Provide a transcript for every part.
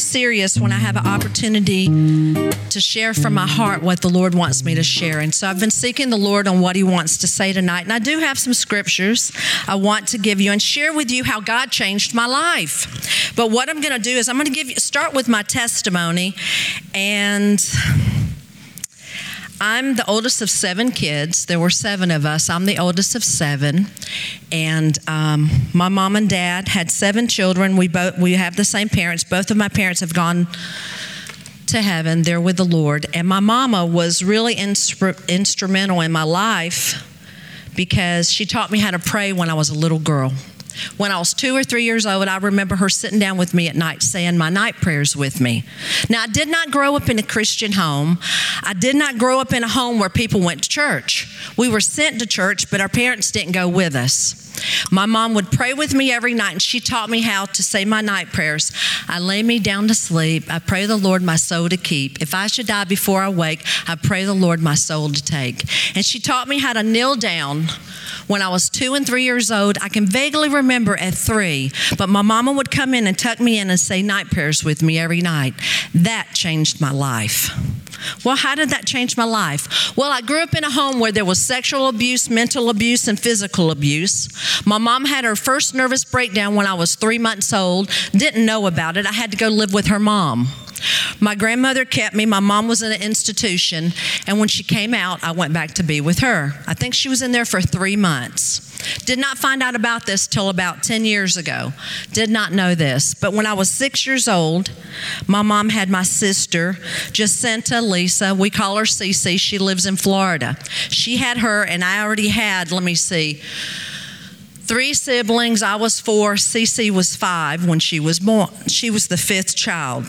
serious when I have an opportunity to share from my heart what the Lord wants me to share. And so I've been seeking the Lord on what He wants to say tonight. And I do have some scriptures I want to give you and share with you how God changed my life. But what I'm going to do is I'm going to give you start with my testimony and I'm the oldest of seven kids. There were seven of us. I'm the oldest of seven, and um, my mom and dad had seven children. We both we have the same parents. Both of my parents have gone to heaven. They're with the Lord, and my mama was really instru- instrumental in my life because she taught me how to pray when I was a little girl. When I was two or three years old, I remember her sitting down with me at night saying my night prayers with me. Now, I did not grow up in a Christian home. I did not grow up in a home where people went to church. We were sent to church, but our parents didn't go with us. My mom would pray with me every night, and she taught me how to say my night prayers. I lay me down to sleep. I pray the Lord my soul to keep. If I should die before I wake, I pray the Lord my soul to take. And she taught me how to kneel down when I was two and three years old. I can vaguely remember at three, but my mama would come in and tuck me in and say night prayers with me every night. That changed my life. Well, how did that change my life? Well, I grew up in a home where there was sexual abuse, mental abuse, and physical abuse. My mom had her first nervous breakdown when I was three months old, didn't know about it. I had to go live with her mom. My grandmother kept me. My mom was in an institution, and when she came out, I went back to be with her. I think she was in there for three months. Did not find out about this till about 10 years ago. Did not know this. But when I was six years old, my mom had my sister, Jacinta Lisa. We call her Cece. She lives in Florida. She had her, and I already had, let me see, three siblings. I was four. Cece was five when she was born. She was the fifth child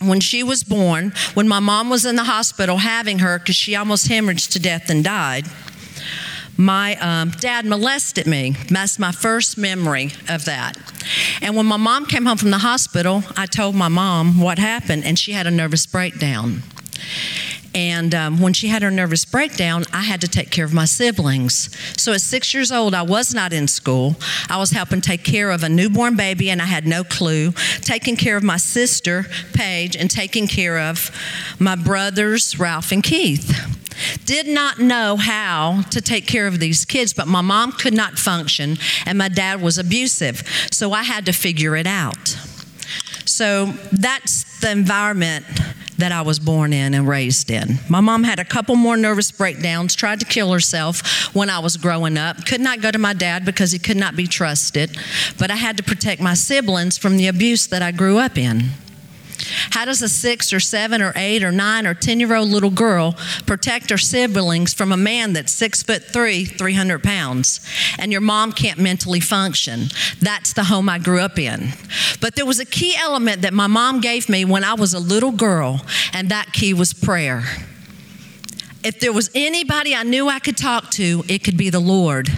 when she was born, when my mom was in the hospital having her because she almost hemorrhaged to death and died, my um, dad molested me. That's my first memory of that. And when my mom came home from the hospital, I told my mom what happened, and she had a nervous breakdown. And um, when she had her nervous breakdown, I had to take care of my siblings. So at six years old, I was not in school. I was helping take care of a newborn baby, and I had no clue. Taking care of my sister, Paige, and taking care of my brothers, Ralph and Keith. Did not know how to take care of these kids, but my mom could not function, and my dad was abusive. So I had to figure it out. So that's the environment that I was born in and raised in. My mom had a couple more nervous breakdowns, tried to kill herself when I was growing up. Could not go to my dad because he could not be trusted, but I had to protect my siblings from the abuse that I grew up in. How does a six or seven or eight or nine or 10 year old little girl protect her siblings from a man that's six foot three, 300 pounds, and your mom can't mentally function? That's the home I grew up in. But there was a key element that my mom gave me when I was a little girl, and that key was prayer. If there was anybody I knew I could talk to, it could be the Lord.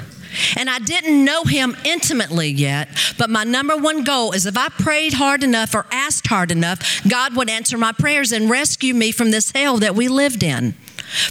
And I didn't know him intimately yet, but my number one goal is if I prayed hard enough or asked hard enough, God would answer my prayers and rescue me from this hell that we lived in.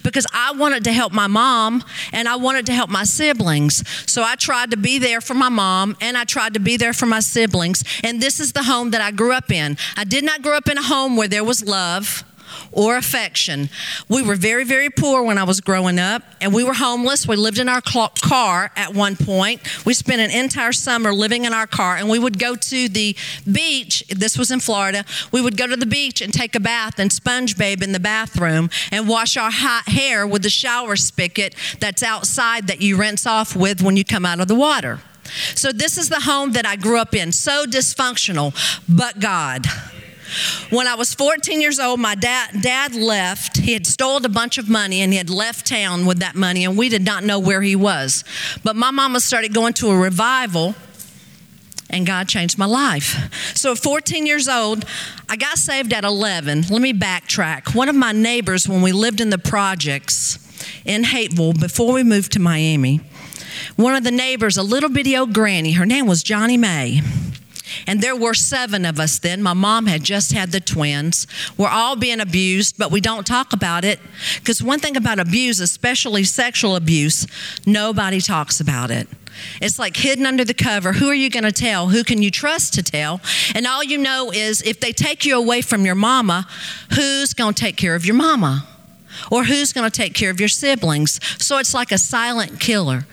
Because I wanted to help my mom and I wanted to help my siblings. So I tried to be there for my mom and I tried to be there for my siblings. And this is the home that I grew up in. I did not grow up in a home where there was love or affection. We were very, very poor when I was growing up, and we were homeless. We lived in our car at one point. We spent an entire summer living in our car, and we would go to the beach. This was in Florida. We would go to the beach and take a bath and sponge babe in the bathroom and wash our hot hair with the shower spigot that's outside that you rinse off with when you come out of the water. So, this is the home that I grew up in, so dysfunctional, but God. When I was 14 years old, my dad, dad left. He had stolen a bunch of money and he had left town with that money, and we did not know where he was. But my mama started going to a revival and God changed my life. So at 14 years old, I got saved at 11. Let me backtrack. One of my neighbors, when we lived in the projects in Hapeville before we moved to Miami, one of the neighbors, a little bitty old granny, her name was Johnny Mae. And there were seven of us then. My mom had just had the twins. We're all being abused, but we don't talk about it. Because one thing about abuse, especially sexual abuse, nobody talks about it. It's like hidden under the cover. Who are you going to tell? Who can you trust to tell? And all you know is if they take you away from your mama, who's going to take care of your mama? Or who's going to take care of your siblings? So it's like a silent killer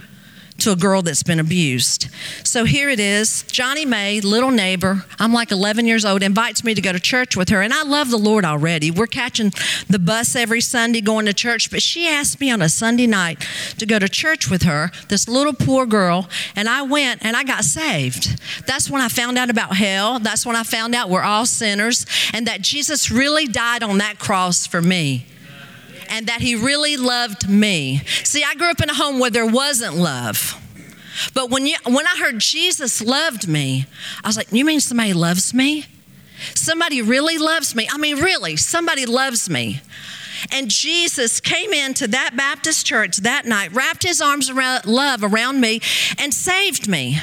to a girl that's been abused. So here it is Johnny May, little neighbor. I'm like 11 years old, invites me to go to church with her. And I love the Lord already. We're catching the bus every Sunday going to church. But she asked me on a Sunday night to go to church with her, this little poor girl. And I went and I got saved. That's when I found out about hell. That's when I found out we're all sinners and that Jesus really died on that cross for me and that He really loved me. See, I grew up in a home where there wasn't love. But when, you, when I heard Jesus loved me, I was like, You mean somebody loves me? Somebody really loves me. I mean, really, somebody loves me. And Jesus came into that Baptist church that night, wrapped his arms around love around me, and saved me.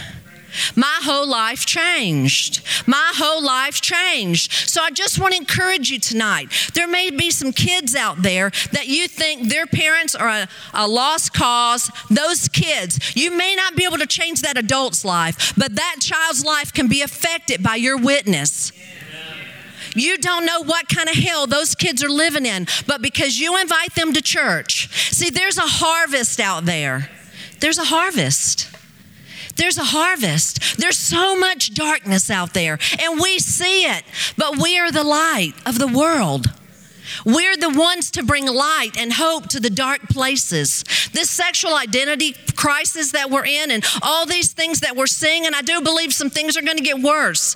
My whole life changed. My whole life changed. So I just want to encourage you tonight. There may be some kids out there that you think their parents are a, a lost cause. Those kids, you may not be able to change that adult's life, but that child's life can be affected by your witness. You don't know what kind of hell those kids are living in, but because you invite them to church, see, there's a harvest out there. There's a harvest. There's a harvest. There's so much darkness out there, and we see it, but we are the light of the world. We're the ones to bring light and hope to the dark places. This sexual identity crisis that we're in, and all these things that we're seeing, and I do believe some things are going to get worse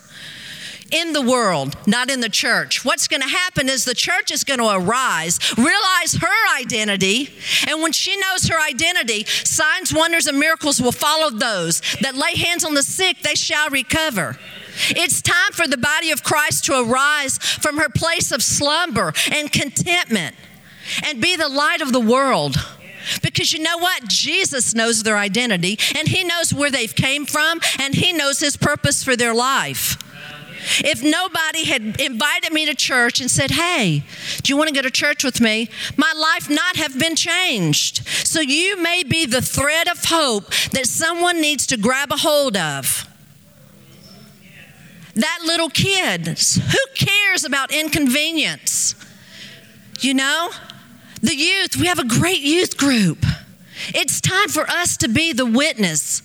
in the world, not in the church. What's going to happen is the church is going to arise, realize her identity, and when she knows her identity, signs, wonders, and miracles will follow those that lay hands on the sick, they shall recover. It's time for the body of Christ to arise from her place of slumber and contentment and be the light of the world. Because you know what? Jesus knows their identity and he knows where they've came from and he knows his purpose for their life. If nobody had invited me to church and said, Hey, do you want to go to church with me? My life not have been changed. So you may be the thread of hope that someone needs to grab a hold of. That little kid, who cares about inconvenience? You know, the youth, we have a great youth group. It's time for us to be the witness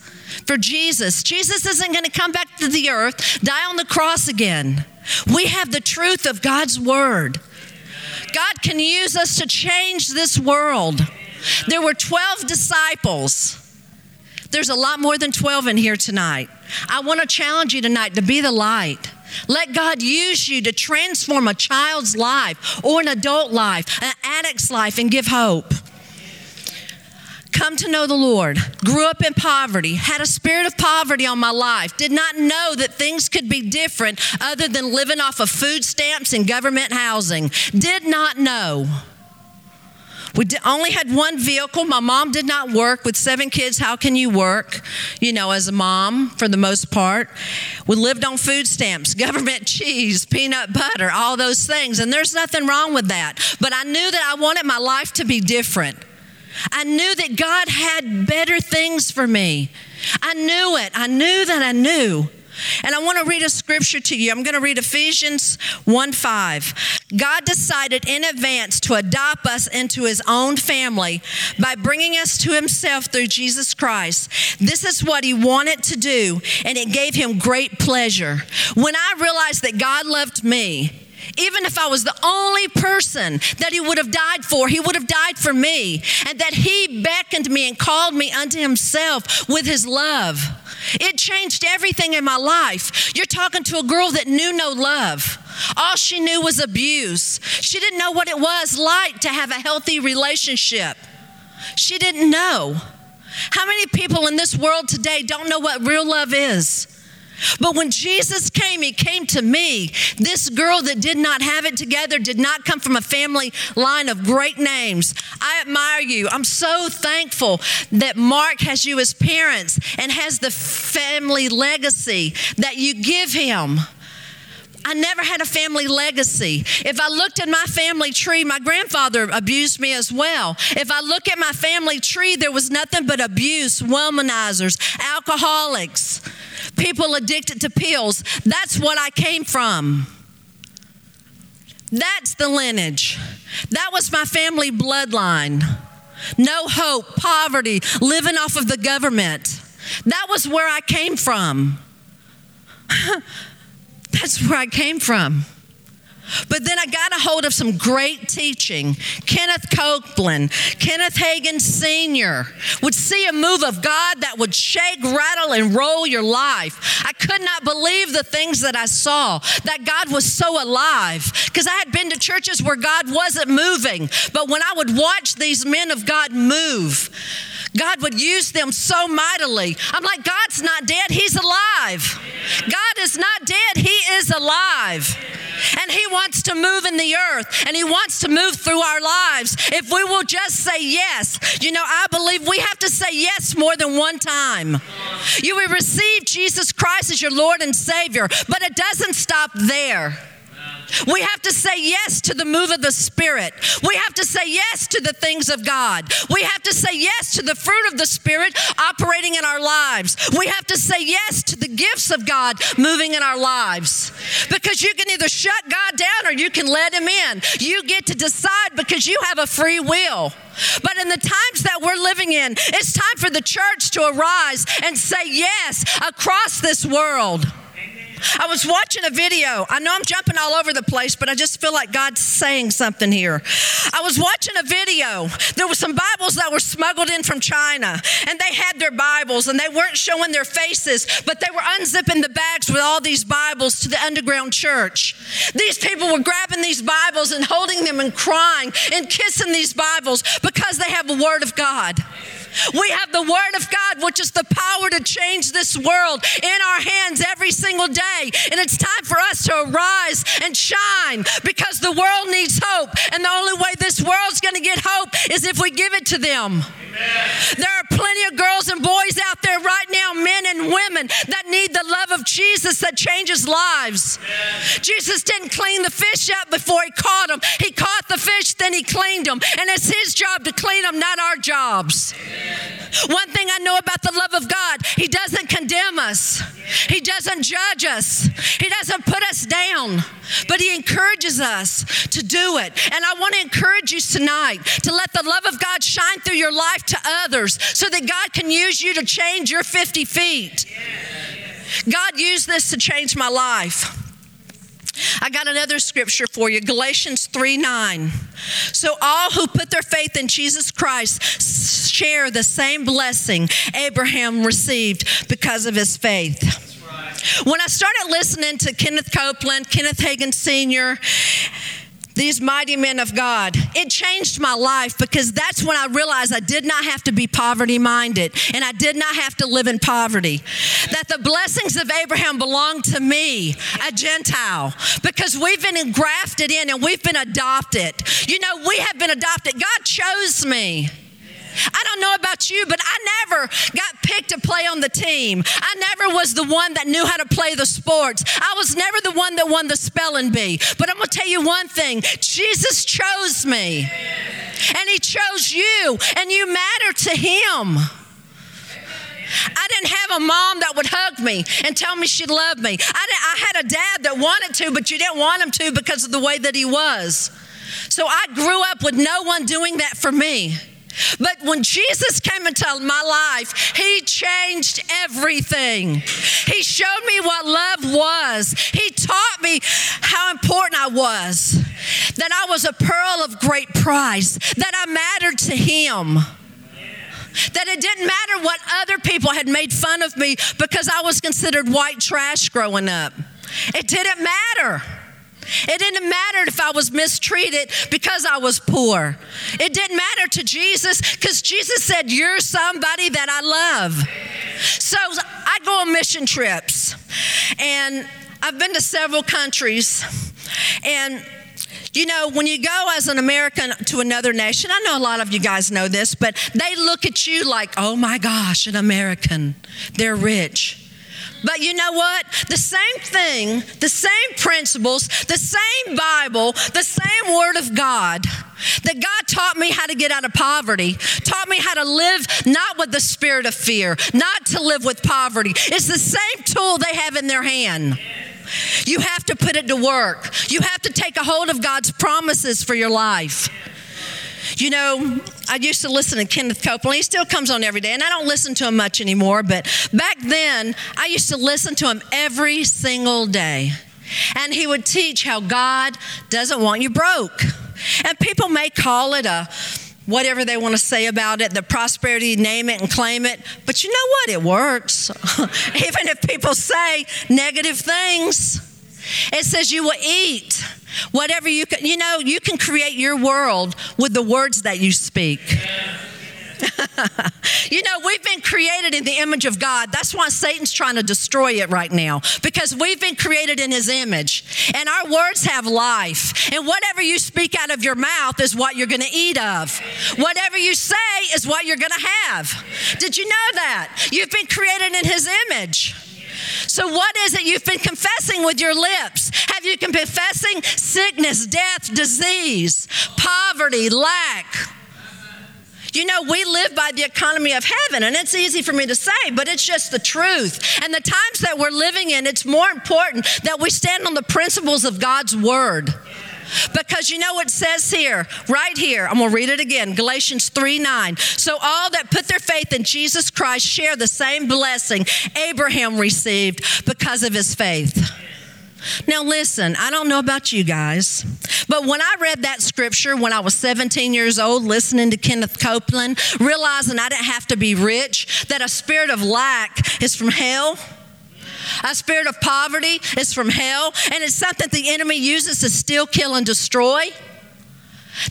for Jesus. Jesus isn't going to come back to the earth, die on the cross again. We have the truth of God's word. God can use us to change this world. There were 12 disciples. There's a lot more than 12 in here tonight. I want to challenge you tonight to be the light. Let God use you to transform a child's life or an adult life, an addict's life, and give hope come to know the Lord, grew up in poverty, had a spirit of poverty on my life, did not know that things could be different other than living off of food stamps and government housing. Did not know. We only had one vehicle. My mom did not work with seven kids. How can you work, you know, as a mom for the most part? We lived on food stamps, government cheese, peanut butter, all those things. And there's nothing wrong with that. But I knew that I wanted my life to be different. I knew that God had better things for me. I knew it. I knew that I knew. And I want to read a scripture to you. I'm going to read Ephesians 1 5. God decided in advance to adopt us into his own family by bringing us to himself through Jesus Christ. This is what he wanted to do, and it gave him great pleasure. When I realized that God loved me, even if I was the only person that he would have died for, he would have died for me. And that he beckoned me and called me unto himself with his love. It changed everything in my life. You're talking to a girl that knew no love. All she knew was abuse. She didn't know what it was like to have a healthy relationship. She didn't know. How many people in this world today don't know what real love is? But when Jesus came, he came to me. This girl that did not have it together, did not come from a family line of great names. I admire you. I'm so thankful that Mark has you as parents and has the family legacy that you give him. I never had a family legacy. If I looked at my family tree, my grandfather abused me as well. If I look at my family tree, there was nothing but abuse, womanizers, alcoholics, people addicted to pills. That's what I came from. That's the lineage. That was my family bloodline. No hope, poverty, living off of the government. That was where I came from. That's where I came from. But then I got a hold of some great teaching. Kenneth Copeland, Kenneth Hagin Sr. would see a move of God that would shake, rattle, and roll your life. I could not believe the things that I saw, that God was so alive. Because I had been to churches where God wasn't moving. But when I would watch these men of God move, God would use them so mightily. I'm like, God's not dead, He's alive. God is not dead, He is alive. And He wants to move in the earth and He wants to move through our lives if we will just say yes. You know, I believe we have to say yes more than one time. You will receive Jesus Christ as your Lord and Savior, but it doesn't stop there. We have to say yes to the move of the Spirit. We have to say yes to the things of God. We have to say yes to the fruit of the Spirit operating in our lives. We have to say yes to the gifts of God moving in our lives. Because you can either shut God down or you can let Him in. You get to decide because you have a free will. But in the times that we're living in, it's time for the church to arise and say yes across this world. I was watching a video. I know I'm jumping all over the place, but I just feel like God's saying something here. I was watching a video. There were some Bibles that were smuggled in from China, and they had their Bibles, and they weren't showing their faces, but they were unzipping the bags with all these Bibles to the underground church. These people were grabbing these Bibles and holding them and crying and kissing these Bibles because they have the Word of God. We have the Word of God, which is the power to change this world in our hands every single day. And it's time for us to arise and shine because the world needs hope. And the only way this world's going to get hope is if we give it to them. Amen. There are plenty of girls and boys out there right now, men and women, that need the love of Jesus that changes lives. Amen. Jesus didn't clean the fish up before he caught them. He caught then he cleaned them. And it's his job to clean them, not our jobs. Amen. One thing I know about the love of God, He doesn't condemn us, He doesn't judge us, He doesn't put us down, but He encourages us to do it. And I want to encourage you tonight to let the love of God shine through your life to others so that God can use you to change your 50 feet. God used this to change my life. I got another scripture for you Galatians 3 9. So all who put their faith in Jesus Christ share the same blessing Abraham received because of his faith. When I started listening to Kenneth Copeland, Kenneth Hagin Sr., these mighty men of God. It changed my life because that's when I realized I did not have to be poverty minded and I did not have to live in poverty. That the blessings of Abraham belong to me, a Gentile, because we've been engrafted in and we've been adopted. You know, we have been adopted. God chose me. I don't know about you, but I never got picked to play on the team. I never was the one that knew how to play the sports. I was never the one that won the spelling bee. But I'm going to tell you one thing Jesus chose me, and He chose you, and you matter to Him. I didn't have a mom that would hug me and tell me she loved me. I, I, had a dad that wanted to, but you didn't want him to because of the way that he was. So I grew up with no one doing that for me. But when Jesus came into my life, He changed everything. He showed me what love was. He taught me how important I was, that I was a pearl of great price, that I mattered to Him. That it didn't matter what other people had made fun of me because I was considered white trash growing up. It didn't matter. It didn't matter if I was mistreated because I was poor. It didn't matter to Jesus because Jesus said, You're somebody that I love. So I go on mission trips, and I've been to several countries. And you know, when you go as an American to another nation, I know a lot of you guys know this, but they look at you like, oh my gosh, an American. They're rich. But you know what? The same thing, the same principles, the same Bible, the same Word of God that God taught me how to get out of poverty, taught me how to live not with the spirit of fear, not to live with poverty. It's the same tool they have in their hand. You have to put it to work. You have to take a hold of God's promises for your life. You know, I used to listen to Kenneth Copeland. He still comes on every day, and I don't listen to him much anymore, but back then, I used to listen to him every single day. And he would teach how God doesn't want you broke. And people may call it a whatever they want to say about it, the prosperity, name it and claim it. But you know what? It works. Even if people say negative things, it says you will eat Whatever you can, you know, you can create your world with the words that you speak. you know, we've been created in the image of God. That's why Satan's trying to destroy it right now because we've been created in his image. And our words have life. And whatever you speak out of your mouth is what you're going to eat of. Whatever you say is what you're going to have. Did you know that? You've been created in his image. So, what is it you've been confessing with your lips? Have you been confessing sickness, death, disease, poverty, lack? You know, we live by the economy of heaven, and it's easy for me to say, but it's just the truth. And the times that we're living in, it's more important that we stand on the principles of God's word. Because you know what it says here, right here, I'm gonna read it again Galatians 3 9. So all that put their faith in Jesus Christ share the same blessing Abraham received because of his faith. Now, listen, I don't know about you guys, but when I read that scripture when I was 17 years old, listening to Kenneth Copeland, realizing I didn't have to be rich, that a spirit of lack is from hell a spirit of poverty is from hell, and it's something the enemy uses to steal, kill, and destroy.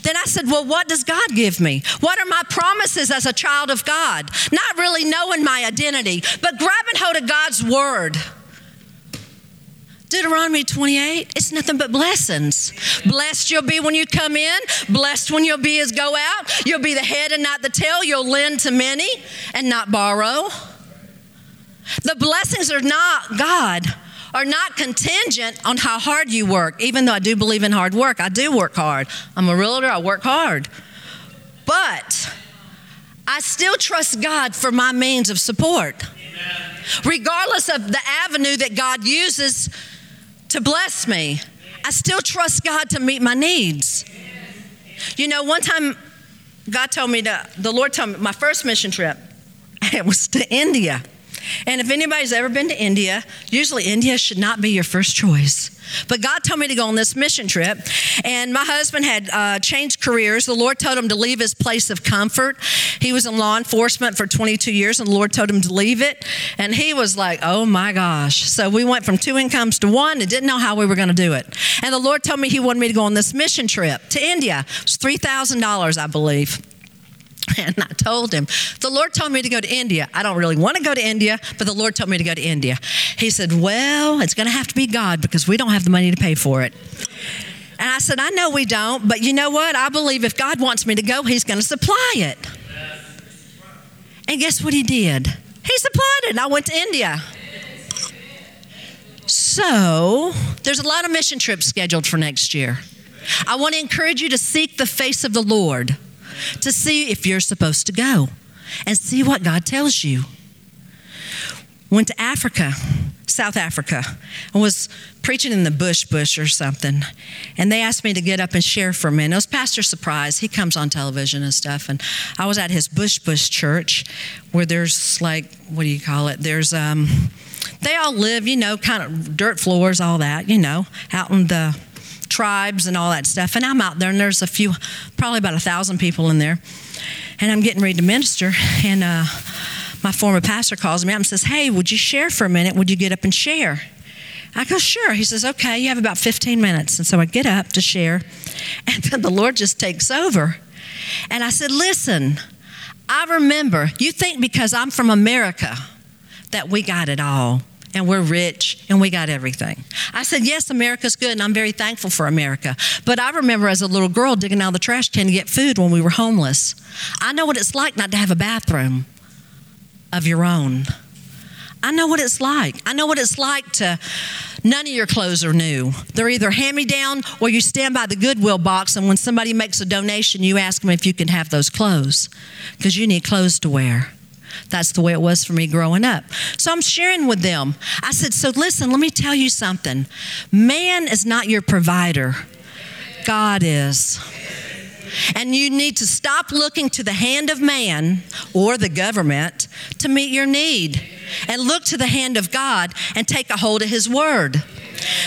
Then I said, Well, what does God give me? What are my promises as a child of God? Not really knowing my identity, but grabbing hold of God's word. Deuteronomy 28, it's nothing but blessings. Blessed you'll be when you come in, blessed when you'll be as go out. You'll be the head and not the tail. You'll lend to many and not borrow. The blessings are not, God, are not contingent on how hard you work, even though I do believe in hard work. I do work hard. I'm a realtor, I work hard. But I still trust God for my means of support. Amen. Regardless of the avenue that God uses to bless me, I still trust God to meet my needs. You know, one time God told me to, the Lord told me, my first mission trip, it was to India. And if anybody's ever been to India, usually India should not be your first choice. But God told me to go on this mission trip, and my husband had uh, changed careers. The Lord told him to leave his place of comfort. He was in law enforcement for 22 years, and the Lord told him to leave it. And he was like, oh my gosh. So we went from two incomes to one and didn't know how we were going to do it. And the Lord told me He wanted me to go on this mission trip to India. It was $3,000, I believe. And I told him, the Lord told me to go to India. I don't really want to go to India, but the Lord told me to go to India. He said, Well, it's going to have to be God because we don't have the money to pay for it. And I said, I know we don't, but you know what? I believe if God wants me to go, He's going to supply it. And guess what He did? He supplied it, and I went to India. So, there's a lot of mission trips scheduled for next year. I want to encourage you to seek the face of the Lord to see if you're supposed to go and see what God tells you. Went to Africa, South Africa, and was preaching in the bush bush or something. And they asked me to get up and share for a minute. It was Pastor Surprise. He comes on television and stuff. And I was at his bush bush church where there's like, what do you call it? There's, um, they all live, you know, kind of dirt floors, all that, you know, out in the tribes and all that stuff. And I'm out there, and there's a few, probably about a thousand people in there. And I'm getting ready to minister, and uh, my former pastor calls me up and says, Hey, would you share for a minute? Would you get up and share? I go, Sure. He says, Okay, you have about 15 minutes. And so I get up to share, and then the Lord just takes over. And I said, Listen, I remember, you think because I'm from America that we got it all and we're rich and we got everything. I said, Yes, America's good, and I'm very thankful for America. But I remember as a little girl digging out of the trash can to get food when we were homeless. I know what it's like not to have a bathroom of your own. I know what it's like. I know what it's like to none of your clothes are new. They're either hand me down or you stand by the Goodwill box, and when somebody makes a donation, you ask them if you can have those clothes because you need clothes to wear. That's the way it was for me growing up. So I'm sharing with them. I said, So listen, let me tell you something. Man is not your provider, God is. And you need to stop looking to the hand of man or the government to meet your need and look to the hand of God and take a hold of His Word.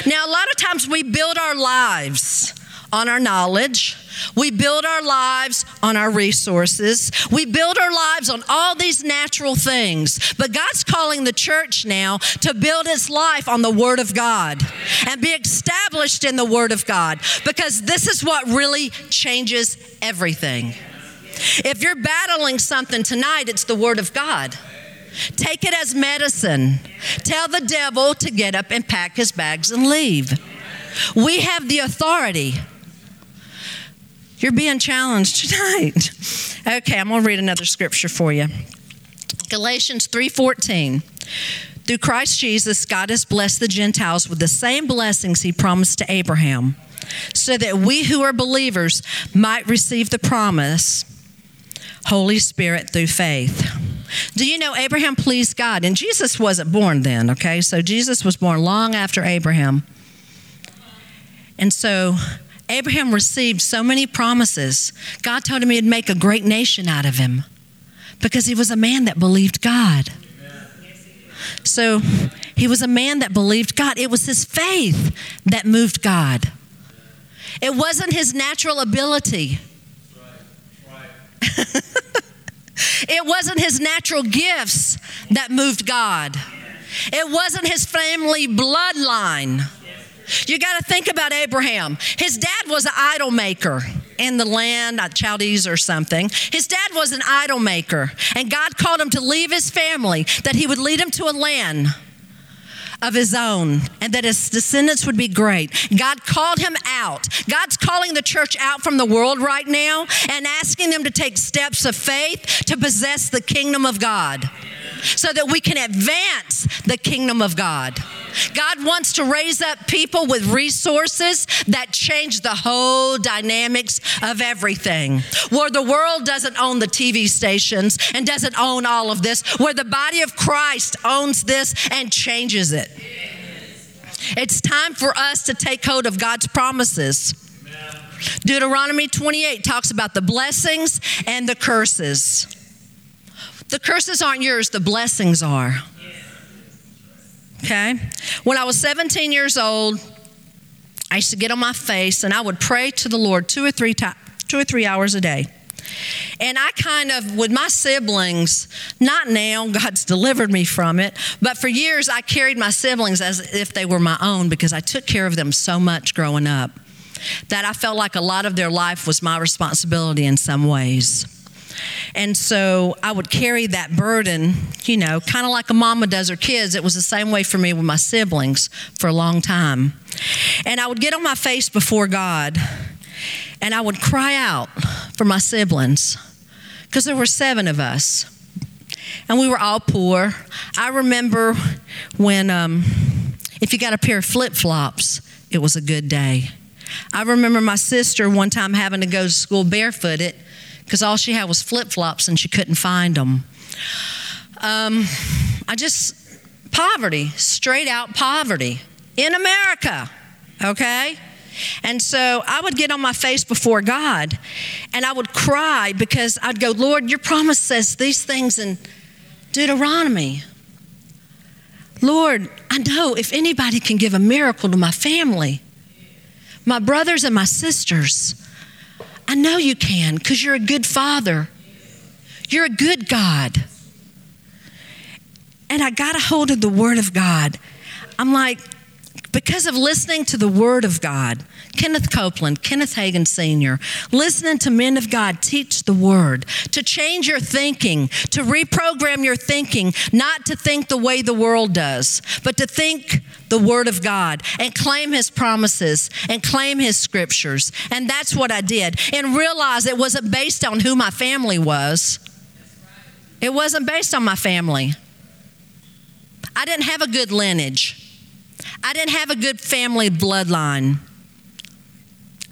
Now, a lot of times we build our lives on our knowledge. We build our lives on our resources. We build our lives on all these natural things. But God's calling the church now to build its life on the Word of God and be established in the Word of God because this is what really changes everything. If you're battling something tonight, it's the Word of God. Take it as medicine. Tell the devil to get up and pack his bags and leave. We have the authority. You're being challenged tonight. Okay, I'm going to read another scripture for you. Galatians 3:14. Through Christ Jesus, God has blessed the Gentiles with the same blessings he promised to Abraham, so that we who are believers might receive the promise Holy Spirit through faith. Do you know Abraham pleased God? And Jesus wasn't born then, okay? So Jesus was born long after Abraham. And so Abraham received so many promises. God told him he'd make a great nation out of him because he was a man that believed God. So he was a man that believed God. It was his faith that moved God. It wasn't his natural ability. it wasn't his natural gifts that moved God. It wasn't his family bloodline. You got to think about Abraham. His dad was an idol maker in the land, not Chaldees or something. His dad was an idol maker, and God called him to leave his family, that he would lead him to a land of his own and that his descendants would be great. God called him out. God's calling the church out from the world right now and asking them to take steps of faith to possess the kingdom of God so that we can advance the kingdom of God. God wants to raise up people with resources that change the whole dynamics of everything. Where the world doesn't own the TV stations and doesn't own all of this, where the body of Christ owns this and changes it. It's time for us to take hold of God's promises. Deuteronomy 28 talks about the blessings and the curses. The curses aren't yours, the blessings are. Okay? When I was 17 years old, I used to get on my face and I would pray to the Lord two or three times, two or three hours a day. And I kind of, with my siblings, not now, God's delivered me from it, but for years I carried my siblings as if they were my own because I took care of them so much growing up that I felt like a lot of their life was my responsibility in some ways. And so I would carry that burden, you know, kind of like a mama does her kids. It was the same way for me with my siblings for a long time. And I would get on my face before God and I would cry out for my siblings because there were seven of us and we were all poor. I remember when, um, if you got a pair of flip flops, it was a good day. I remember my sister one time having to go to school barefooted because all she had was flip flops and she couldn't find them. Um, I just, poverty, straight out poverty in America, okay? And so I would get on my face before God and I would cry because I'd go, Lord, your promise says these things in Deuteronomy. Lord, I know if anybody can give a miracle to my family, my brothers and my sisters, I know you can because you're a good father. You're a good God. And I got a hold of the Word of God. I'm like, because of listening to the Word of God, Kenneth Copeland, Kenneth Hagin Sr., listening to men of God teach the Word, to change your thinking, to reprogram your thinking, not to think the way the world does, but to think the Word of God and claim His promises and claim His scriptures. And that's what I did. And realize it wasn't based on who my family was, it wasn't based on my family. I didn't have a good lineage. I didn't have a good family bloodline.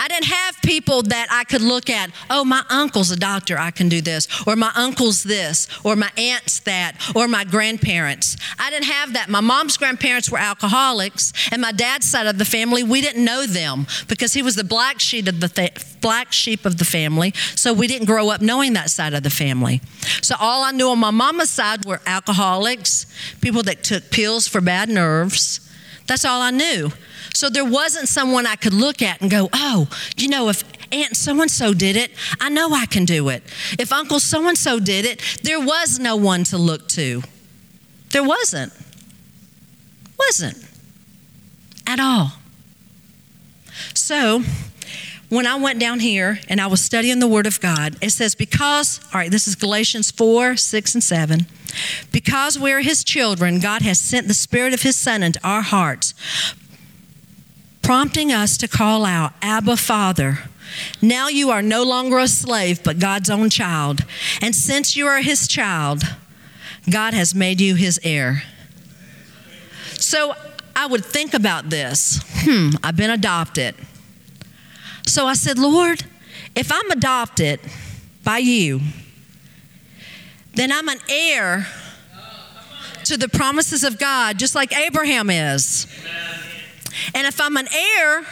I didn't have people that I could look at, oh, my uncle's a doctor, I can do this, or my uncle's this, or my aunt's that, or my grandparents. I didn't have that. My mom's grandparents were alcoholics, and my dad's side of the family, we didn't know them because he was the black sheep of the th- black sheep of the family, so we didn't grow up knowing that side of the family. So all I knew on my mama's side were alcoholics, people that took pills for bad nerves. That's all I knew. So there wasn't someone I could look at and go, oh, you know, if Aunt so and so did it, I know I can do it. If Uncle so and so did it, there was no one to look to. There wasn't. Wasn't. At all. So, when I went down here and I was studying the Word of God, it says, because, all right, this is Galatians 4, 6, and 7. Because we are His children, God has sent the Spirit of His Son into our hearts, prompting us to call out, Abba, Father. Now you are no longer a slave, but God's own child. And since you are his child, God has made you his heir. So I would think about this. Hmm, I've been adopted. So I said, Lord, if I'm adopted by you, then I'm an heir to the promises of God, just like Abraham is. Amen. And if I'm an heir,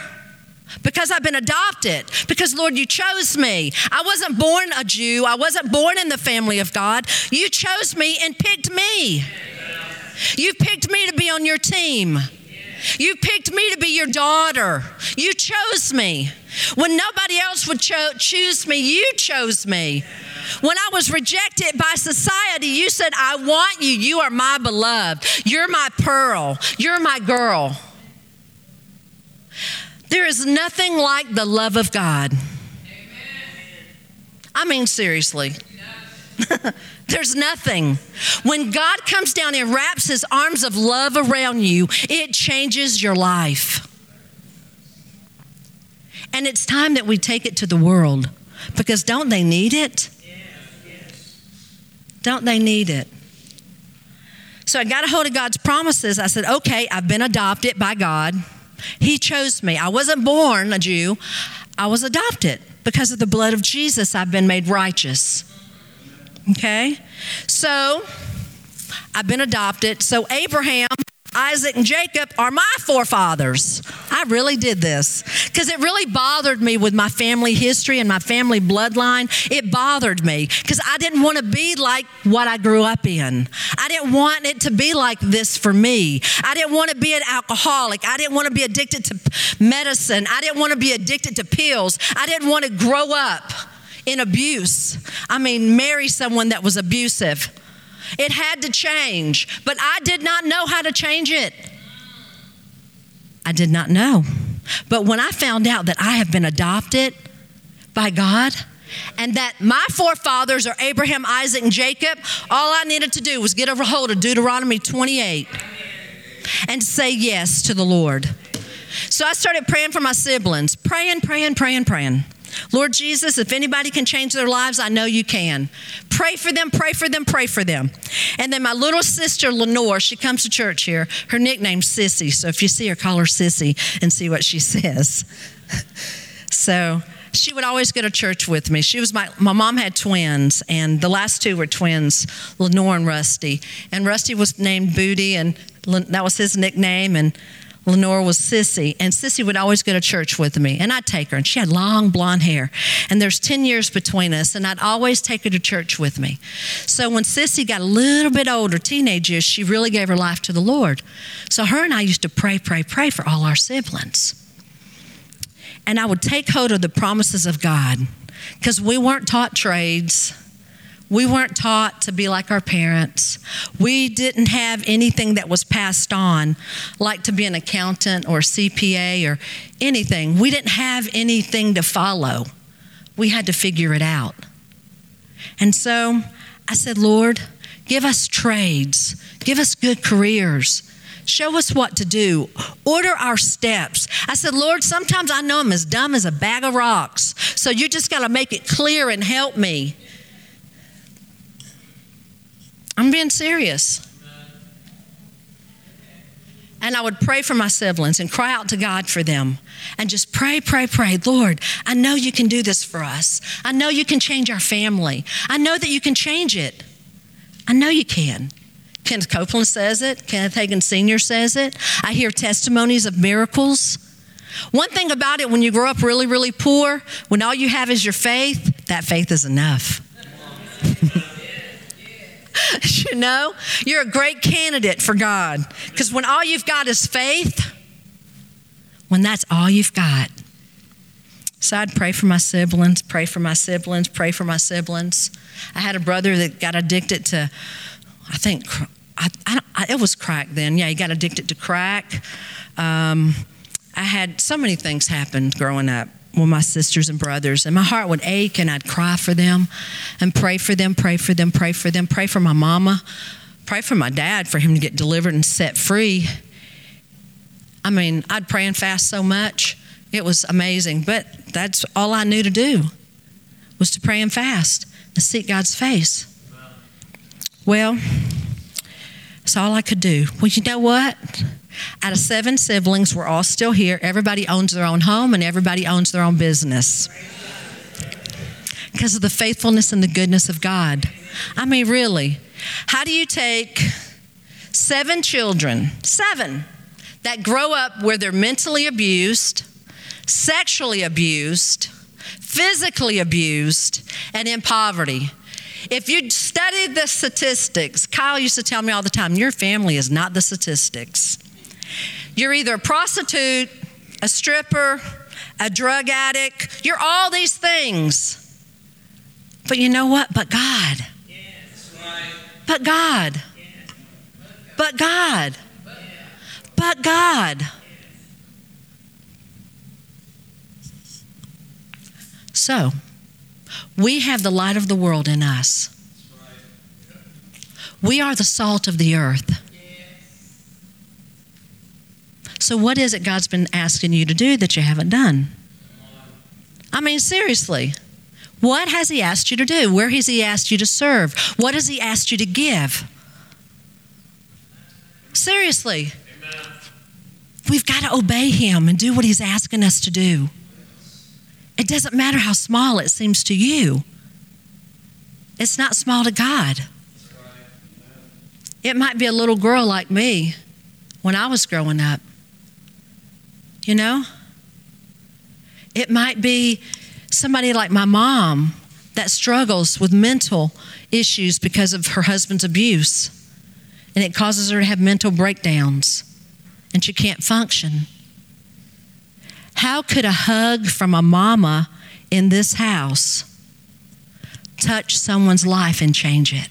because I've been adopted, because Lord, you chose me. I wasn't born a Jew, I wasn't born in the family of God. You chose me and picked me. You picked me to be on your team. You picked me to be your daughter. You chose me. When nobody else would cho- choose me, you chose me. When I was rejected by society, you said, I want you. You are my beloved. You're my pearl. You're my girl. There is nothing like the love of God. I mean, seriously. There's nothing. When God comes down and wraps his arms of love around you, it changes your life. And it's time that we take it to the world because don't they need it? Don't they need it? So I got a hold of God's promises. I said, okay, I've been adopted by God. He chose me. I wasn't born a Jew, I was adopted. Because of the blood of Jesus, I've been made righteous. Okay? So, I've been adopted. So, Abraham Isaac and Jacob are my forefathers. I really did this because it really bothered me with my family history and my family bloodline. It bothered me because I didn't want to be like what I grew up in. I didn't want it to be like this for me. I didn't want to be an alcoholic. I didn't want to be addicted to medicine. I didn't want to be addicted to pills. I didn't want to grow up in abuse. I mean, marry someone that was abusive. It had to change, but I did not know how to change it. I did not know. But when I found out that I have been adopted by God, and that my forefathers are Abraham, Isaac, and Jacob, all I needed to do was get a hold of Deuteronomy 28 and say yes to the Lord. So I started praying for my siblings, praying, praying, praying, praying. Lord Jesus, if anybody can change their lives, I know you can. Pray for them, pray for them, pray for them. And then my little sister, Lenore, she comes to church here. Her nickname's Sissy. So if you see her, call her Sissy and see what she says. so she would always go to church with me. She was my, my mom had twins, and the last two were twins, Lenore and Rusty. And Rusty was named Booty, and that was his nickname. And Lenore was Sissy, and Sissy would always go to church with me, and I'd take her, and she had long blonde hair. And there's 10 years between us, and I'd always take her to church with me. So when Sissy got a little bit older, teenage years, she really gave her life to the Lord. So her and I used to pray, pray, pray for all our siblings. And I would take hold of the promises of God because we weren't taught trades. We weren't taught to be like our parents. We didn't have anything that was passed on, like to be an accountant or CPA or anything. We didn't have anything to follow. We had to figure it out. And so I said, Lord, give us trades, give us good careers. Show us what to do. Order our steps. I said, Lord, sometimes I know I'm as dumb as a bag of rocks. So you just got to make it clear and help me. I'm being serious. And I would pray for my siblings and cry out to God for them and just pray, pray, pray. Lord, I know you can do this for us. I know you can change our family. I know that you can change it. I know you can. Kenneth Copeland says it. Kenneth Hagin Sr. says it. I hear testimonies of miracles. One thing about it, when you grow up really, really poor, when all you have is your faith, that faith is enough. you know, you're a great candidate for God. Because when all you've got is faith, when that's all you've got. So I'd pray for my siblings, pray for my siblings, pray for my siblings. I had a brother that got addicted to, I think, I, I, it was crack then. Yeah, he got addicted to crack. Um, I had so many things happen growing up with my sisters and brothers, and my heart would ache, and I'd cry for them and pray for them, pray for them, pray for them, pray for my mama, pray for my dad for him to get delivered and set free. I mean, I'd pray and fast so much. It was amazing, but that's all I knew to do was to pray and fast, to seek God's face. Well, that's all I could do. Well, you know what? Out of seven siblings, we're all still here. Everybody owns their own home and everybody owns their own business because of the faithfulness and the goodness of God. I mean, really, how do you take seven children, seven, that grow up where they're mentally abused, sexually abused, physically abused, and in poverty? If you studied the statistics, Kyle used to tell me all the time, your family is not the statistics. You're either a prostitute, a stripper, a drug addict. You're all these things. But you know what? But God. But God. But God. But God. So, we have the light of the world in us. We are the salt of the earth. So, what is it God's been asking you to do that you haven't done? I mean, seriously. What has He asked you to do? Where has He asked you to serve? What has He asked you to give? Seriously. We've got to obey Him and do what He's asking us to do. It doesn't matter how small it seems to you, it's not small to God. It might be a little girl like me when I was growing up. You know? It might be somebody like my mom that struggles with mental issues because of her husband's abuse. And it causes her to have mental breakdowns and she can't function. How could a hug from a mama in this house touch someone's life and change it?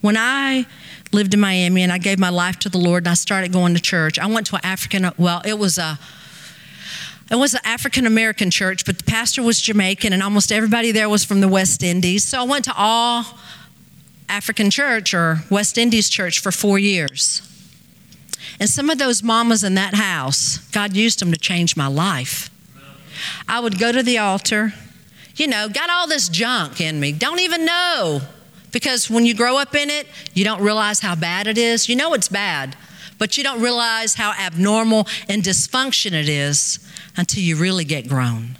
When I lived in Miami and I gave my life to the Lord and I started going to church. I went to an African, well, it was a, it was an African American church, but the pastor was Jamaican and almost everybody there was from the West Indies. So I went to all African church or West Indies church for four years. And some of those mamas in that house, God used them to change my life. I would go to the altar, you know, got all this junk in me, don't even know because when you grow up in it, you don't realize how bad it is. You know it's bad, but you don't realize how abnormal and dysfunction it is until you really get grown.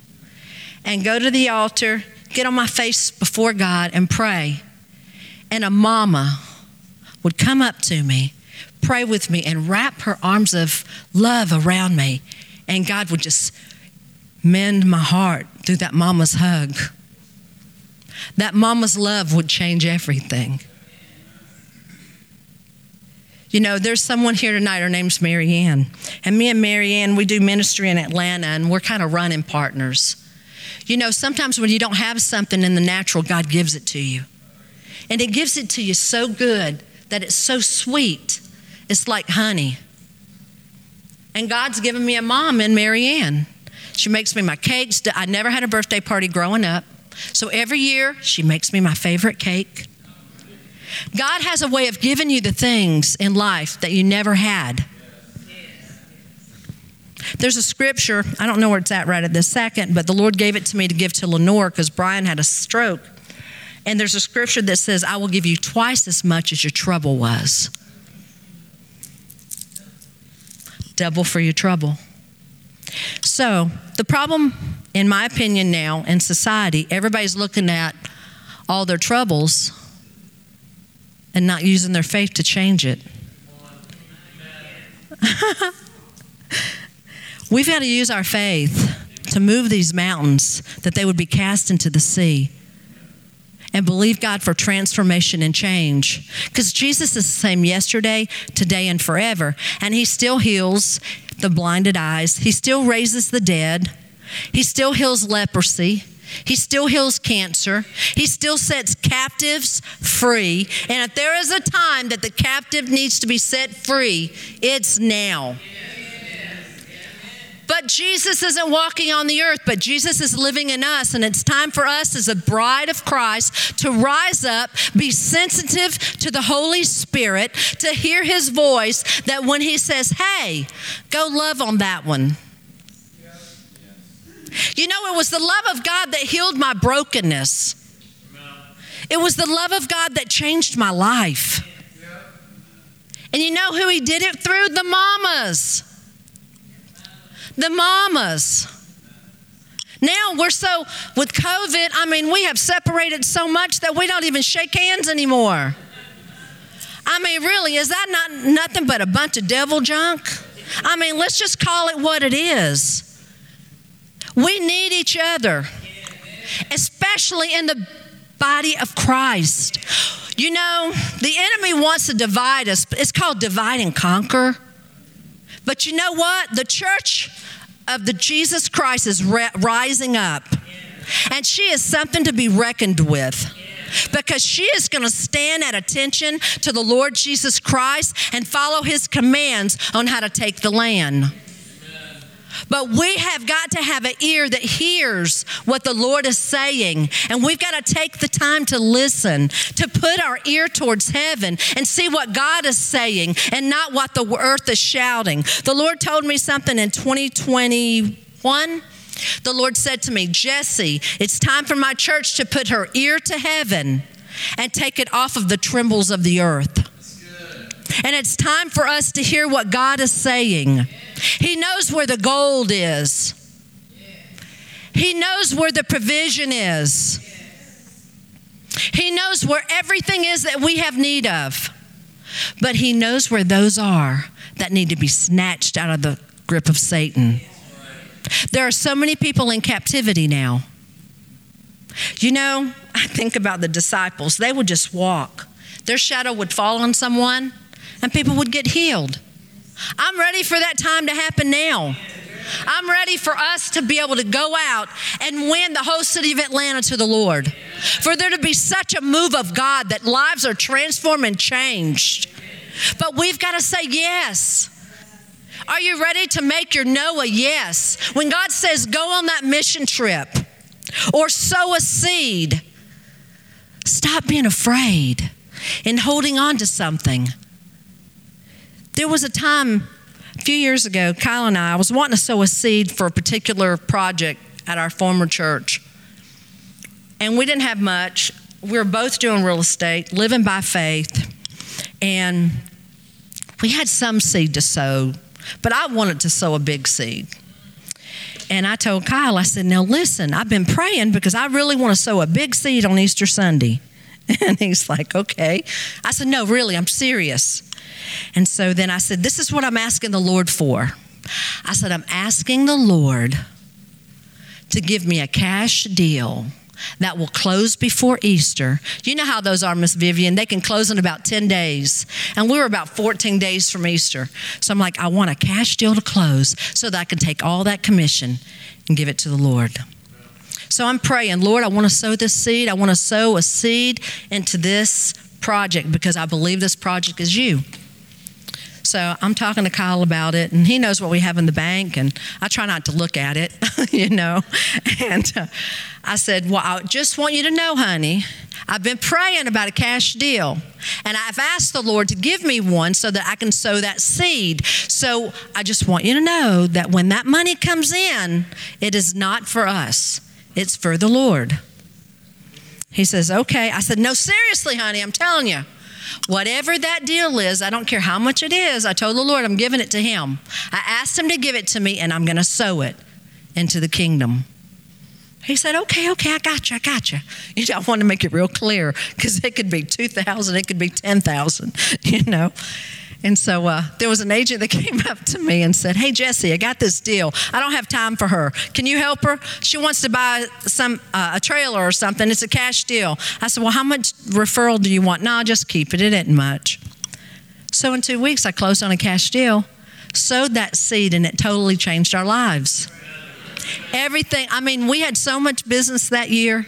And go to the altar, get on my face before God and pray. And a mama would come up to me, pray with me, and wrap her arms of love around me. And God would just mend my heart through that mama's hug that mama's love would change everything. You know, there's someone here tonight, her name's Marianne. And me and Marianne, we do ministry in Atlanta and we're kind of running partners. You know, sometimes when you don't have something in the natural, God gives it to you. And He gives it to you so good that it's so sweet. It's like honey. And God's given me a mom in Marianne. She makes me my cakes. I never had a birthday party growing up. So every year, she makes me my favorite cake. God has a way of giving you the things in life that you never had. There's a scripture, I don't know where it's at right at this second, but the Lord gave it to me to give to Lenore because Brian had a stroke. And there's a scripture that says, I will give you twice as much as your trouble was. Double for your trouble. So, the problem, in my opinion, now in society, everybody's looking at all their troubles and not using their faith to change it. We've got to use our faith to move these mountains that they would be cast into the sea and believe God for transformation and change. Because Jesus is the same yesterday, today, and forever. And He still heals the blinded eyes, He still raises the dead, He still heals leprosy. He still heals cancer. He still sets captives free. And if there is a time that the captive needs to be set free, it's now. But Jesus isn't walking on the earth, but Jesus is living in us. And it's time for us as a bride of Christ to rise up, be sensitive to the Holy Spirit, to hear his voice, that when he says, hey, go love on that one. You know, it was the love of God that healed my brokenness. It was the love of God that changed my life. And you know who he did it through? The mamas the mamas. Now we're so, with COVID, I mean, we have separated so much that we don't even shake hands anymore. I mean, really, is that not nothing but a bunch of devil junk? I mean, let's just call it what it is. We need each other, especially in the body of Christ. You know, the enemy wants to divide us. It's called divide and conquer. But you know what? The church of the Jesus Christ is rising up. And she is something to be reckoned with because she is going to stand at attention to the Lord Jesus Christ and follow his commands on how to take the land. But we have got to have an ear that hears what the Lord is saying. And we've got to take the time to listen, to put our ear towards heaven and see what God is saying and not what the earth is shouting. The Lord told me something in 2021. The Lord said to me, Jessie, it's time for my church to put her ear to heaven and take it off of the trembles of the earth. And it's time for us to hear what God is saying. He knows where the gold is, He knows where the provision is, He knows where everything is that we have need of. But He knows where those are that need to be snatched out of the grip of Satan. There are so many people in captivity now. You know, I think about the disciples. They would just walk. Their shadow would fall on someone, and people would get healed. I'm ready for that time to happen now. I'm ready for us to be able to go out and win the whole city of Atlanta to the Lord. For there to be such a move of God that lives are transformed and changed. But we've got to say yes. Are you ready to make your no a yes? When God says go on that mission trip or sow a seed, stop being afraid and holding on to something. There was a time a few years ago, Kyle and I, I was wanting to sow a seed for a particular project at our former church. And we didn't have much. We were both doing real estate, living by faith. And we had some seed to sow, but I wanted to sow a big seed. And I told Kyle, I said, Now listen, I've been praying because I really want to sow a big seed on Easter Sunday. And he's like, Okay. I said, No, really, I'm serious. And so then I said, This is what I'm asking the Lord for. I said, I'm asking the Lord to give me a cash deal that will close before Easter. You know how those are, Miss Vivian. They can close in about 10 days. And we were about 14 days from Easter. So I'm like, I want a cash deal to close so that I can take all that commission and give it to the Lord. So I'm praying, Lord, I want to sow this seed. I want to sow a seed into this project because I believe this project is you. So I'm talking to Kyle about it, and he knows what we have in the bank, and I try not to look at it, you know. And uh, I said, Well, I just want you to know, honey, I've been praying about a cash deal, and I've asked the Lord to give me one so that I can sow that seed. So I just want you to know that when that money comes in, it is not for us, it's for the Lord. He says, Okay. I said, No, seriously, honey, I'm telling you. Whatever that deal is, I don't care how much it is, I told the Lord I'm giving it to Him. I asked Him to give it to me, and I'm going to sow it into the kingdom. He said, okay, okay, I got you, I got you. You know, I want to make it real clear because it could be 2,000, it could be 10,000, you know. And so uh, there was an agent that came up to me and said, Hey, Jessie, I got this deal. I don't have time for her. Can you help her? She wants to buy some uh, a trailer or something. It's a cash deal. I said, Well, how much referral do you want? No, just keep it. It isn't much. So in two weeks, I closed on a cash deal, sowed that seed, and it totally changed our lives. Everything, I mean, we had so much business that year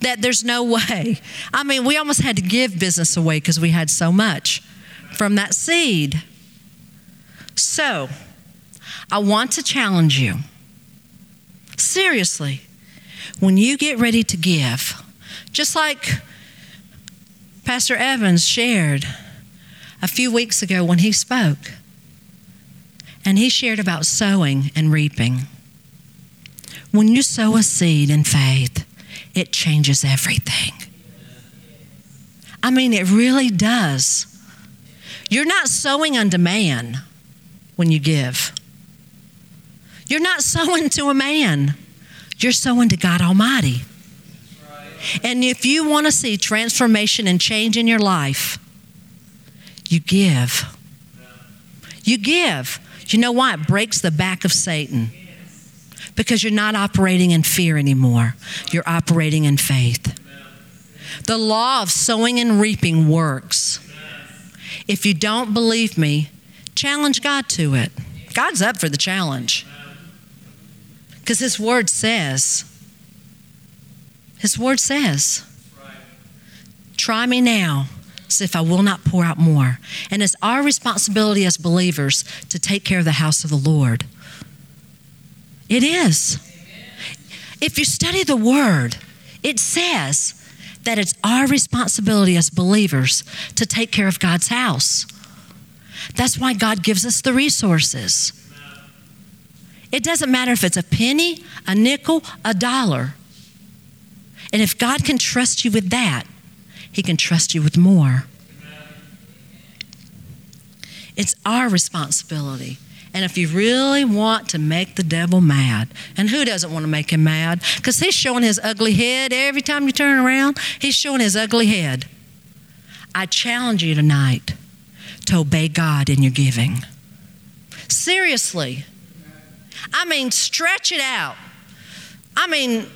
that there's no way. I mean, we almost had to give business away because we had so much from that seed. So, I want to challenge you. Seriously, when you get ready to give, just like Pastor Evans shared a few weeks ago when he spoke, and he shared about sowing and reaping. When you sow a seed in faith, it changes everything. I mean, it really does. You're not sowing unto man when you give. You're not sowing to a man, you're sowing to God Almighty. And if you want to see transformation and change in your life, you give. You give. You know why? It breaks the back of Satan. Because you're not operating in fear anymore, you're operating in faith. The law of sowing and reaping works. If you don't believe me, challenge God to it. God's up for the challenge. Because His Word says, His Word says, try me now, see if I will not pour out more. And it's our responsibility as believers to take care of the house of the Lord. It is. If you study the Word, it says that it's our responsibility as believers to take care of God's house. That's why God gives us the resources. It doesn't matter if it's a penny, a nickel, a dollar. And if God can trust you with that, He can trust you with more. It's our responsibility. And if you really want to make the devil mad, and who doesn't want to make him mad? Because he's showing his ugly head every time you turn around, he's showing his ugly head. I challenge you tonight to obey God in your giving. Seriously. I mean, stretch it out. I mean,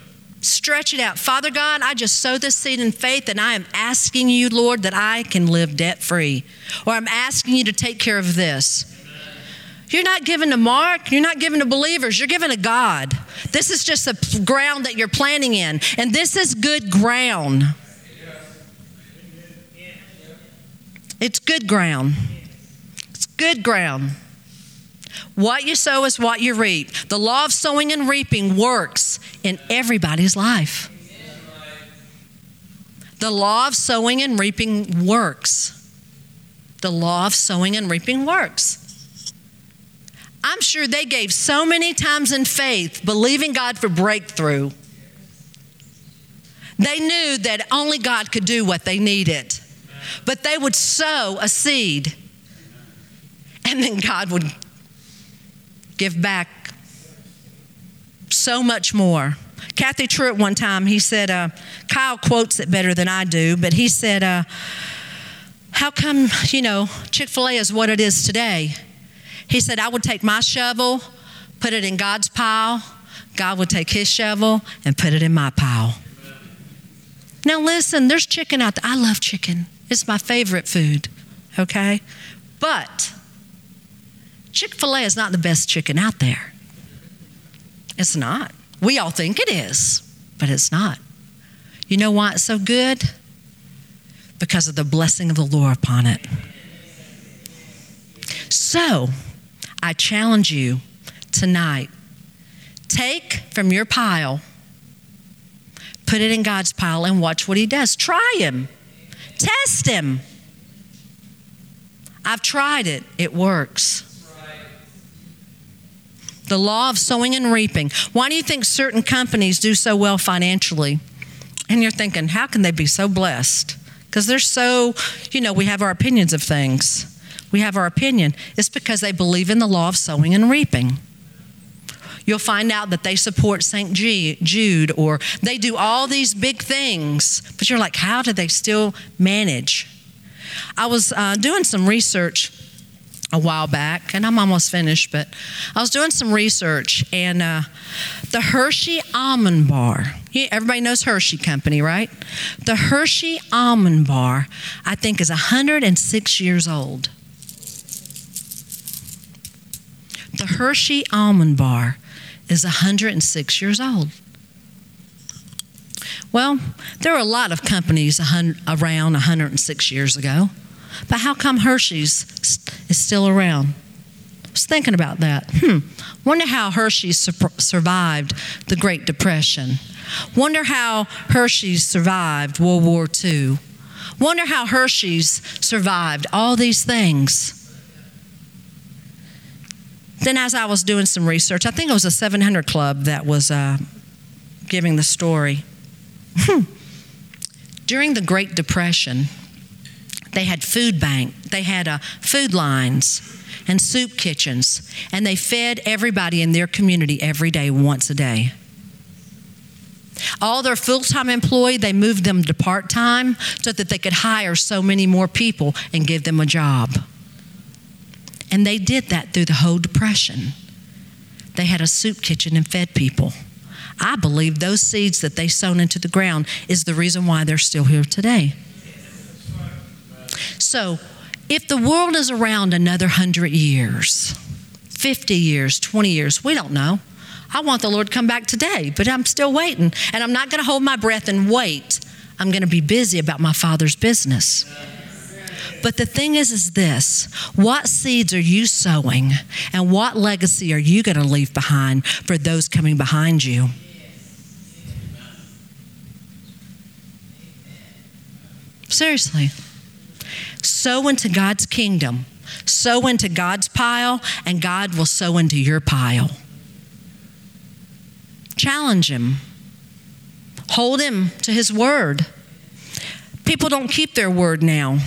stretch it out. Father God, I just sow this seed in faith and I am asking you, Lord, that I can live debt free. Or I'm asking you to take care of this. You're not given to Mark. You're not given to believers. You're given to God. This is just the ground that you're planting in. And this is good ground. It's good ground. It's good ground. What you sow is what you reap. The law of sowing and reaping works in everybody's life. The law of sowing and reaping works. The law of sowing and reaping works. I'm sure they gave so many times in faith, believing God for breakthrough. They knew that only God could do what they needed. But they would sow a seed, and then God would give back so much more. Cathy Truett, one time, he said, uh, Kyle quotes it better than I do, but he said, uh, How come, you know, Chick fil A is what it is today? He said, I would take my shovel, put it in God's pile. God would take his shovel and put it in my pile. Now, listen, there's chicken out there. I love chicken, it's my favorite food, okay? But Chick fil A is not the best chicken out there. It's not. We all think it is, but it's not. You know why it's so good? Because of the blessing of the Lord upon it. So, I challenge you tonight take from your pile, put it in God's pile, and watch what He does. Try Him, test Him. I've tried it, it works. The law of sowing and reaping. Why do you think certain companies do so well financially? And you're thinking, how can they be so blessed? because they're so, you know, we have our opinions of things. We have our opinion. It's because they believe in the law of sowing and reaping. You'll find out that they support St. Jude or they do all these big things, but you're like, how do they still manage? I was uh, doing some research a while back, and I'm almost finished, but I was doing some research, and uh, the Hershey Almond Bar, everybody knows Hershey Company, right? The Hershey Almond Bar, I think, is 106 years old. The Hershey Almond Bar is 106 years old. Well, there were a lot of companies around 106 years ago, but how come Hershey's is still around? I was thinking about that. Hmm. Wonder how Hershey's survived the Great Depression. Wonder how Hershey's survived World War II. Wonder how Hershey's survived all these things. Then, as I was doing some research, I think it was a 700 Club that was uh, giving the story. Hmm. During the Great Depression, they had food bank, they had uh, food lines and soup kitchens, and they fed everybody in their community every day, once a day. All their full time employee, they moved them to part time so that they could hire so many more people and give them a job. And they did that through the whole Depression. They had a soup kitchen and fed people. I believe those seeds that they sown into the ground is the reason why they're still here today. So, if the world is around another hundred years, 50 years, 20 years, we don't know. I want the Lord to come back today, but I'm still waiting. And I'm not going to hold my breath and wait. I'm going to be busy about my Father's business. But the thing is, is this what seeds are you sowing and what legacy are you going to leave behind for those coming behind you? Seriously. Sow into God's kingdom, sow into God's pile, and God will sow into your pile. Challenge Him, hold Him to His word. People don't keep their word now.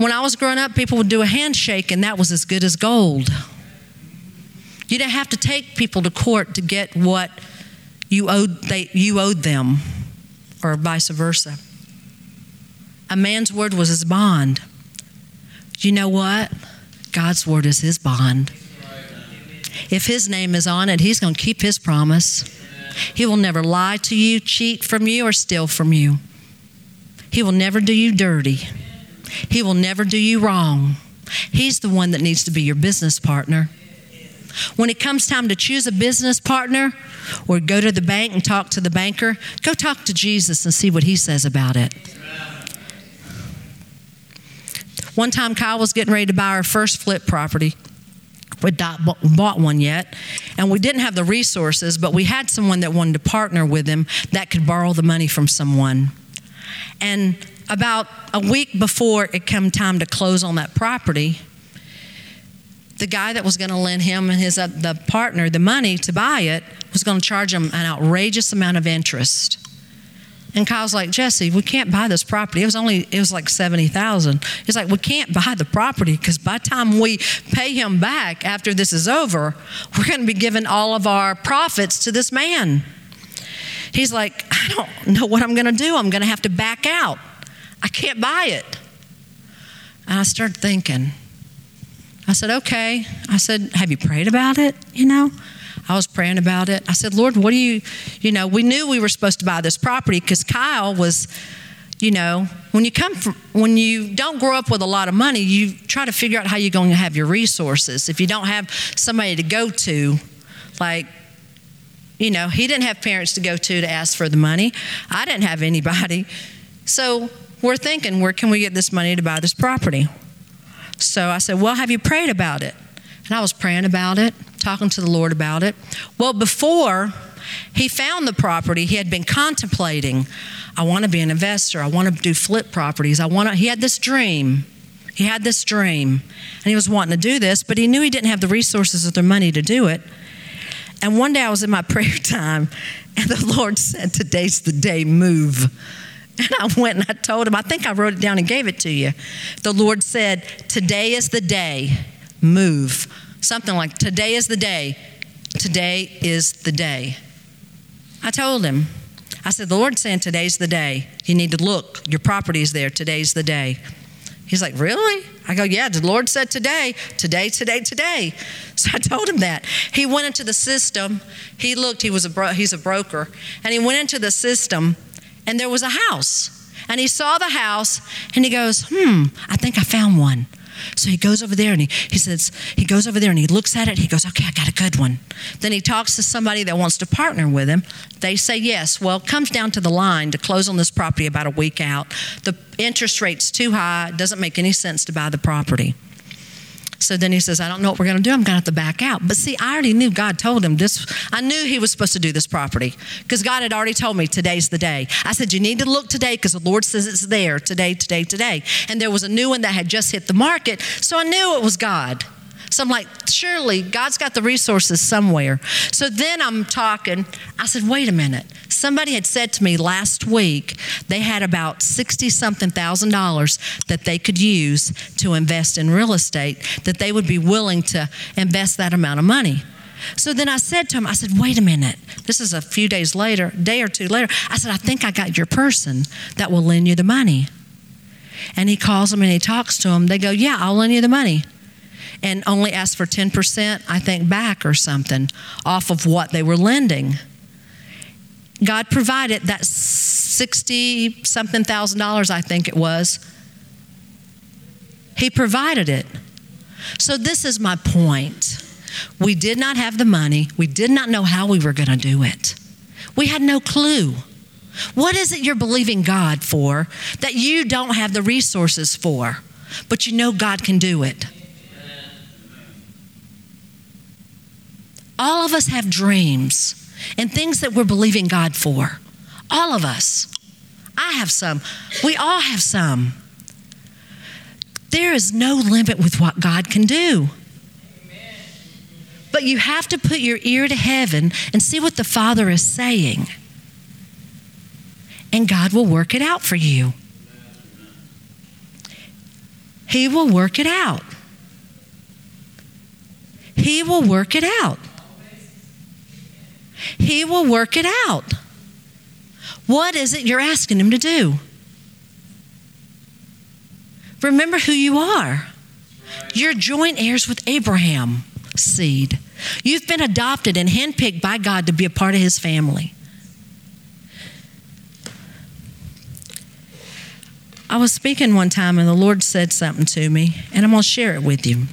When I was growing up, people would do a handshake, and that was as good as gold. You didn't have to take people to court to get what you owed, they, you owed them, or vice versa. A man's word was his bond. You know what? God's word is his bond. If his name is on it, he's going to keep his promise. He will never lie to you, cheat from you, or steal from you. He will never do you dirty. He will never do you wrong. He's the one that needs to be your business partner. When it comes time to choose a business partner or go to the bank and talk to the banker, go talk to Jesus and see what he says about it. One time, Kyle was getting ready to buy our first flip property. We'd not bought one yet, and we didn't have the resources, but we had someone that wanted to partner with him that could borrow the money from someone. And about a week before it came time to close on that property, the guy that was going to lend him and his uh, the partner the money to buy it was going to charge him an outrageous amount of interest. And Kyle's like, Jessie, we can't buy this property. It was only, it was like 70,000. He's like, we can't buy the property because by the time we pay him back after this is over, we're going to be giving all of our profits to this man. He's like, I don't know what I'm going to do. I'm going to have to back out. I can't buy it. And I started thinking. I said, okay. I said, have you prayed about it? You know? I was praying about it. I said, Lord, what do you, you know, we knew we were supposed to buy this property because Kyle was, you know, when you come from, when you don't grow up with a lot of money, you try to figure out how you're going to have your resources. If you don't have somebody to go to, like, you know, he didn't have parents to go to to ask for the money. I didn't have anybody. So we're thinking, where can we get this money to buy this property? So I said, Well, have you prayed about it? And I was praying about it, talking to the Lord about it. Well, before he found the property, he had been contemplating, I want to be an investor. I want to do flip properties. I want to, he had this dream. He had this dream. And he was wanting to do this, but he knew he didn't have the resources or the money to do it. And one day I was in my prayer time, and the Lord said, Today's the day, move. And I went and I told him, I think I wrote it down and gave it to you. The Lord said, Today is the day, move. Something like, Today is the day. Today is the day. I told him, I said, The Lord's saying today's the day. You need to look. Your property is there. Today's the day. He's like, Really? I go, Yeah, the Lord said today, today, today, today. So I told him that. He went into the system. He looked, he was a bro- he's a broker, and he went into the system, and there was a house. And he saw the house, and he goes, Hmm, I think I found one. So he goes over there and he, he says, he goes over there and he looks at it. He goes, okay, I got a good one. Then he talks to somebody that wants to partner with him. They say yes. Well, it comes down to the line to close on this property about a week out. The interest rate's too high. It doesn't make any sense to buy the property. So then he says, I don't know what we're going to do. I'm going to have to back out. But see, I already knew God told him this. I knew he was supposed to do this property because God had already told me today's the day. I said, You need to look today because the Lord says it's there today, today, today. And there was a new one that had just hit the market. So I knew it was God. So I'm like, surely God's got the resources somewhere. So then I'm talking. I said, wait a minute. Somebody had said to me last week they had about 60 something thousand dollars that they could use to invest in real estate, that they would be willing to invest that amount of money. So then I said to him, I said, wait a minute. This is a few days later, day or two later. I said, I think I got your person that will lend you the money. And he calls them and he talks to them. They go, Yeah, I'll lend you the money and only asked for 10%, I think, back or something off of what they were lending. God provided that 60 something thousand dollars, I think it was. He provided it. So, this is my point. We did not have the money, we did not know how we were going to do it, we had no clue. What is it you're believing God for that you don't have the resources for, but you know God can do it? All of us have dreams and things that we're believing God for. All of us. I have some. We all have some. There is no limit with what God can do. But you have to put your ear to heaven and see what the Father is saying. And God will work it out for you. He will work it out. He will work it out. He will work it out. What is it you're asking Him to do? Remember who you are. You're joint heirs with Abraham seed. You've been adopted and handpicked by God to be a part of His family. I was speaking one time and the Lord said something to me, and I'm going to share it with you.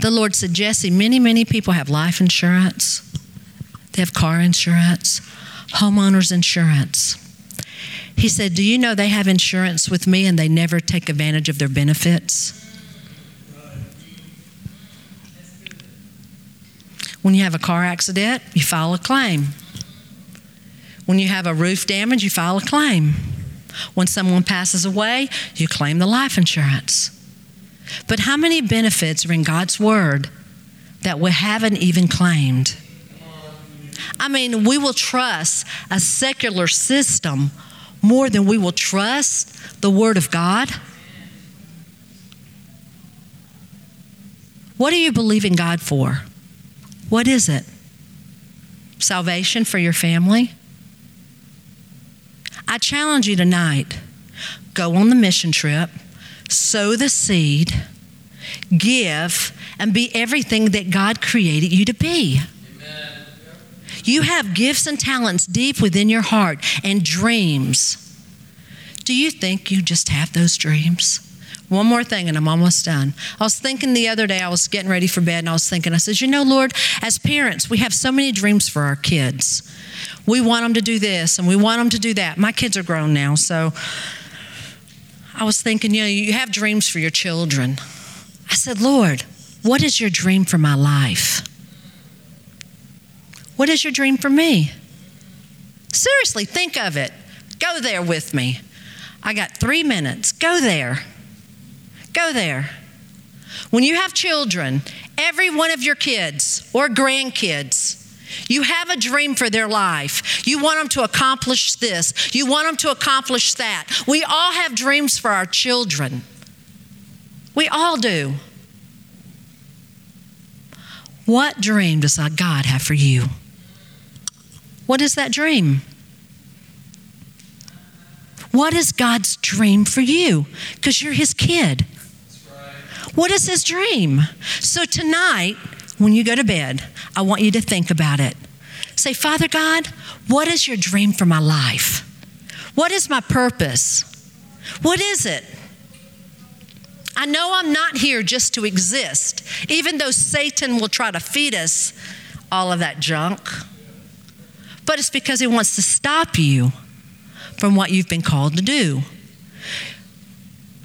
The Lord said, Jessie, many, many people have life insurance they have car insurance, homeowners insurance. He said, Do you know they have insurance with me and they never take advantage of their benefits? When you have a car accident, you file a claim. When you have a roof damage, you file a claim. When someone passes away, you claim the life insurance. But how many benefits are in God's Word that we haven't even claimed? I mean, we will trust a secular system more than we will trust the Word of God. What are you believing God for? What is it? Salvation for your family? I challenge you tonight go on the mission trip, sow the seed, give, and be everything that God created you to be. You have gifts and talents deep within your heart and dreams. Do you think you just have those dreams? One more thing, and I'm almost done. I was thinking the other day, I was getting ready for bed, and I was thinking, I said, You know, Lord, as parents, we have so many dreams for our kids. We want them to do this, and we want them to do that. My kids are grown now, so I was thinking, you know, you have dreams for your children. I said, Lord, what is your dream for my life? What is your dream for me? Seriously, think of it. Go there with me. I got three minutes. Go there. Go there. When you have children, every one of your kids or grandkids, You have a dream for their life. You want them to accomplish this. You want them to accomplish that. We all have dreams for our children. We all do. What dream does God have for you? What is that dream? What is God's dream for you? Because you're His kid. What is His dream? So tonight, when you go to bed, I want you to think about it. Say, Father God, what is your dream for my life? What is my purpose? What is it? I know I'm not here just to exist, even though Satan will try to feed us all of that junk. But it's because he wants to stop you from what you've been called to do.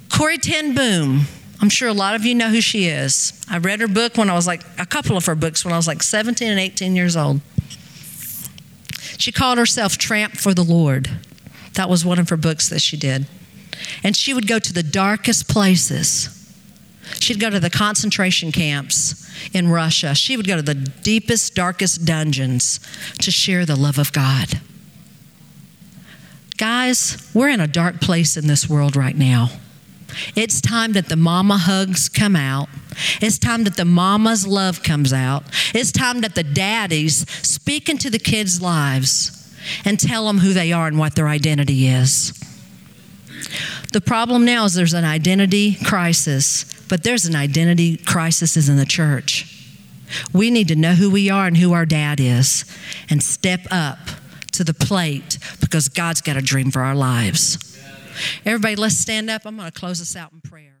Corrie ten Boom, I'm sure a lot of you know who she is. I read her book when I was like, a couple of her books when I was like 17 and 18 years old. She called herself Tramp for the Lord. That was one of her books that she did. And she would go to the darkest places. She'd go to the concentration camps in Russia. She would go to the deepest, darkest dungeons to share the love of God. Guys, we're in a dark place in this world right now. It's time that the mama hugs come out. It's time that the mama's love comes out. It's time that the daddies speak into the kids' lives and tell them who they are and what their identity is. The problem now is there's an identity crisis, but there's an identity crisis in the church. We need to know who we are and who our dad is and step up to the plate because God's got a dream for our lives. Everybody, let's stand up. I'm going to close us out in prayer.